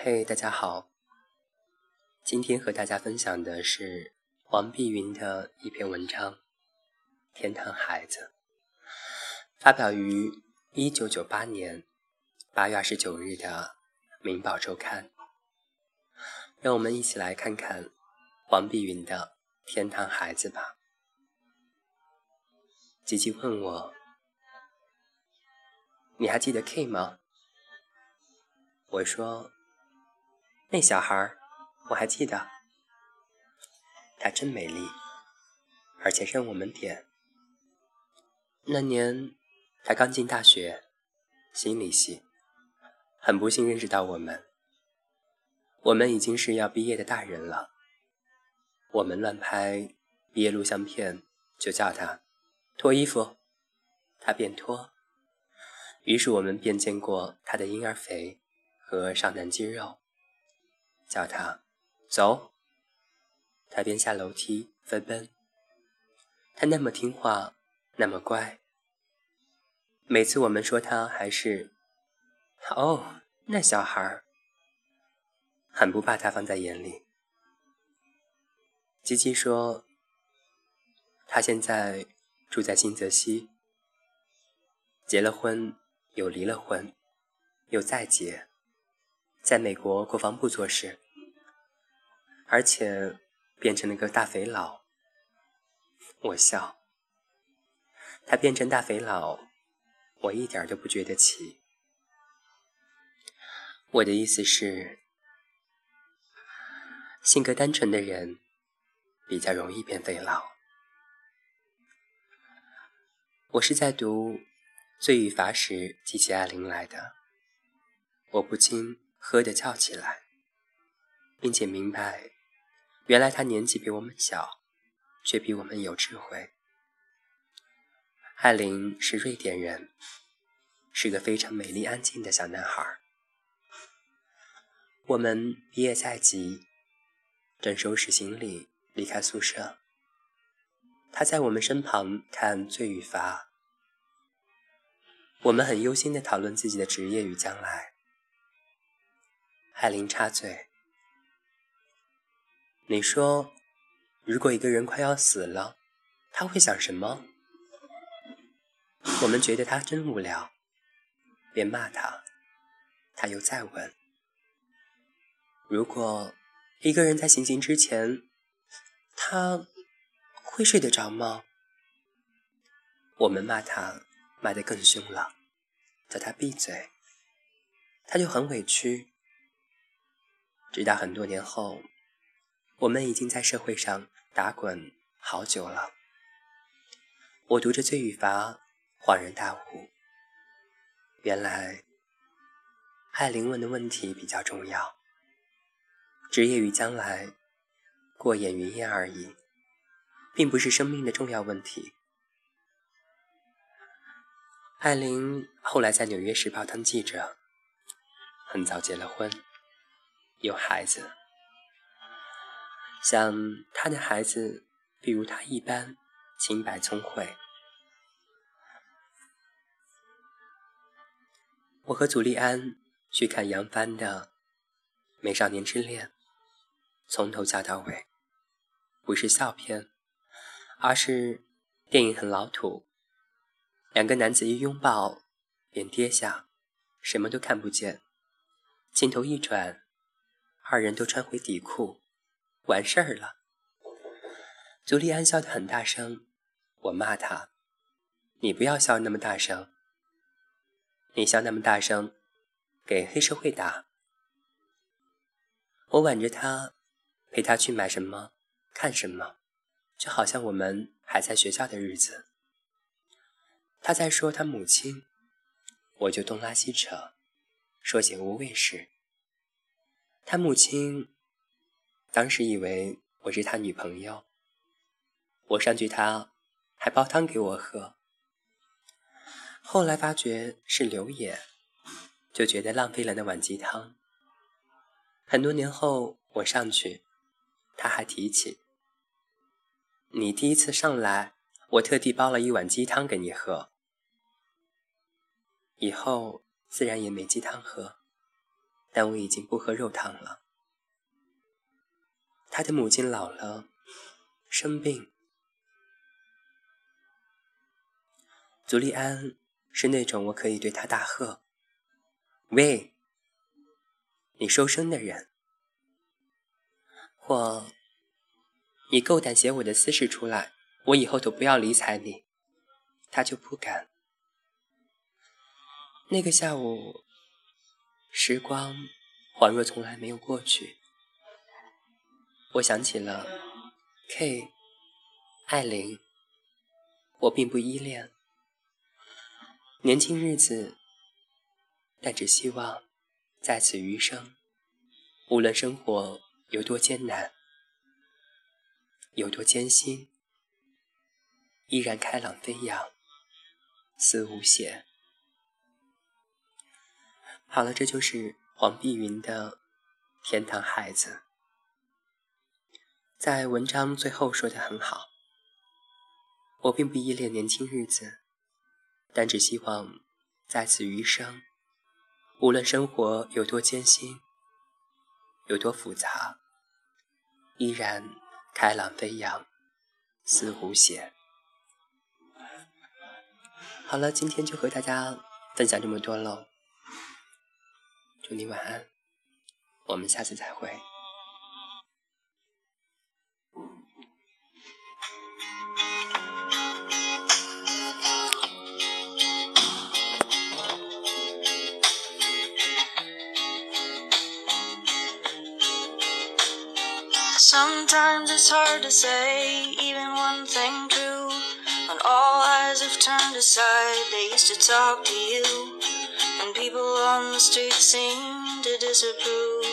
嘿，大家好。今天和大家分享的是黄碧云的一篇文章《天堂孩子》，发表于一九九八年八月二十九日的《明报周刊》。让我们一起来看看黄碧云的《天堂孩子》吧。吉吉问我：“你还记得 K 吗？”我说。那小孩，我还记得，她真美丽，而且认我们点。那年她刚进大学，心理系，很不幸认识到我们。我们已经是要毕业的大人了。我们乱拍毕业录像片，就叫她脱衣服，她便脱。于是我们便见过她的婴儿肥和上男肌肉。叫他走，他便下楼梯飞奔。他那么听话，那么乖。每次我们说他还是哦，那小孩儿，很不把他放在眼里。吉吉说，他现在住在新泽西，结了婚，又离了婚，又再结。在美国国防部做事，而且变成了个大肥佬。我笑，他变成大肥佬，我一点都不觉得奇。我的意思是，性格单纯的人比较容易变肥佬。我是在读《罪与罚》时记起艾琳来的，我不禁。喝的叫起来，并且明白，原来他年纪比我们小，却比我们有智慧。艾琳是瑞典人，是个非常美丽安静的小男孩。我们毕业在即，正收拾行李离开宿舍，他在我们身旁看《罪与罚》，我们很忧心的讨论自己的职业与将来。艾琳插嘴：“你说，如果一个人快要死了，他会想什么？”我们觉得他真无聊，便骂他。他又再问：“如果一个人在行刑之前，他会睡得着吗？”我们骂他，骂得更凶了，叫他闭嘴。他就很委屈。直到很多年后，我们已经在社会上打滚好久了。我读着《罪与罚》，恍然大悟，原来艾琳问的问题比较重要。职业与将来，过眼云烟而已，并不是生命的重要问题。艾琳后来在《纽约时报》当记者，很早结了婚。有孩子，像他的孩子，比如他一般清白聪慧。我和祖利安去看杨帆的《美少年之恋》，从头笑到尾，不是笑片，而是电影很老土。两个男子一拥抱便跌下，什么都看不见，镜头一转。二人都穿回底裤，完事儿了。祖利安笑得很大声，我骂他：“你不要笑那么大声，你笑那么大声，给黑社会打。”我挽着他，陪他去买什么，看什么，就好像我们还在学校的日子。他在说他母亲，我就东拉西扯，说些无谓事。他母亲当时以为我是他女朋友，我上去他还煲汤给我喝。后来发觉是刘野，就觉得浪费了那碗鸡汤。很多年后我上去，他还提起你第一次上来，我特地煲了一碗鸡汤给你喝。以后自然也没鸡汤喝。但我已经不喝肉汤了。他的母亲老了，生病。祖利安是那种我可以对他大喝：“喂，你收声的人！”或“你够胆写我的私事出来，我以后都不要理睬你。”他就不敢。那个下午，时光恍若从来没有过去。我想起了 K，艾琳。我并不依恋年轻日子，但只希望在此余生，无论生活有多艰难，有多艰辛，依然开朗飞扬，似无邪。好了，这就是黄碧云的《天堂孩子》。在文章最后说的很好，我并不依恋年轻日子，但只希望在此余生，无论生活有多艰辛，有多复杂，依然开朗飞扬，似无邪。好了，今天就和大家分享这么多喽。祝你晚安，我们下次再会。Sometimes it's hard to say even one thing true when all eyes have turned aside. They used to talk to you and people on the street seem to disapprove.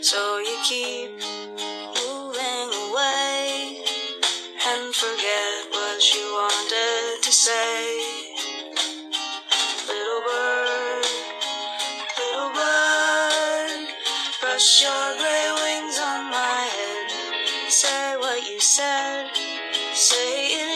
So you keep moving away and forget what you wanted to say. Little bird, little bird, brush your gray wings on my head. Say what you said, say it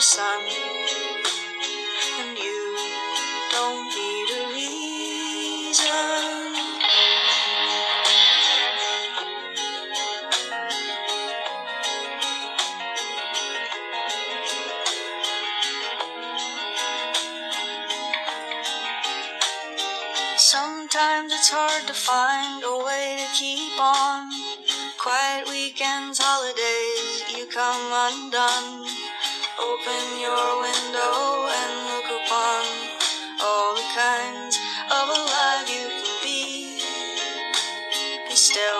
sun, and you don't need a reason. Sometimes it's hard to find a way to keep on. Quiet weekends, holidays, you come undone. Open your window and look upon all the kinds of alive you can be. Be still,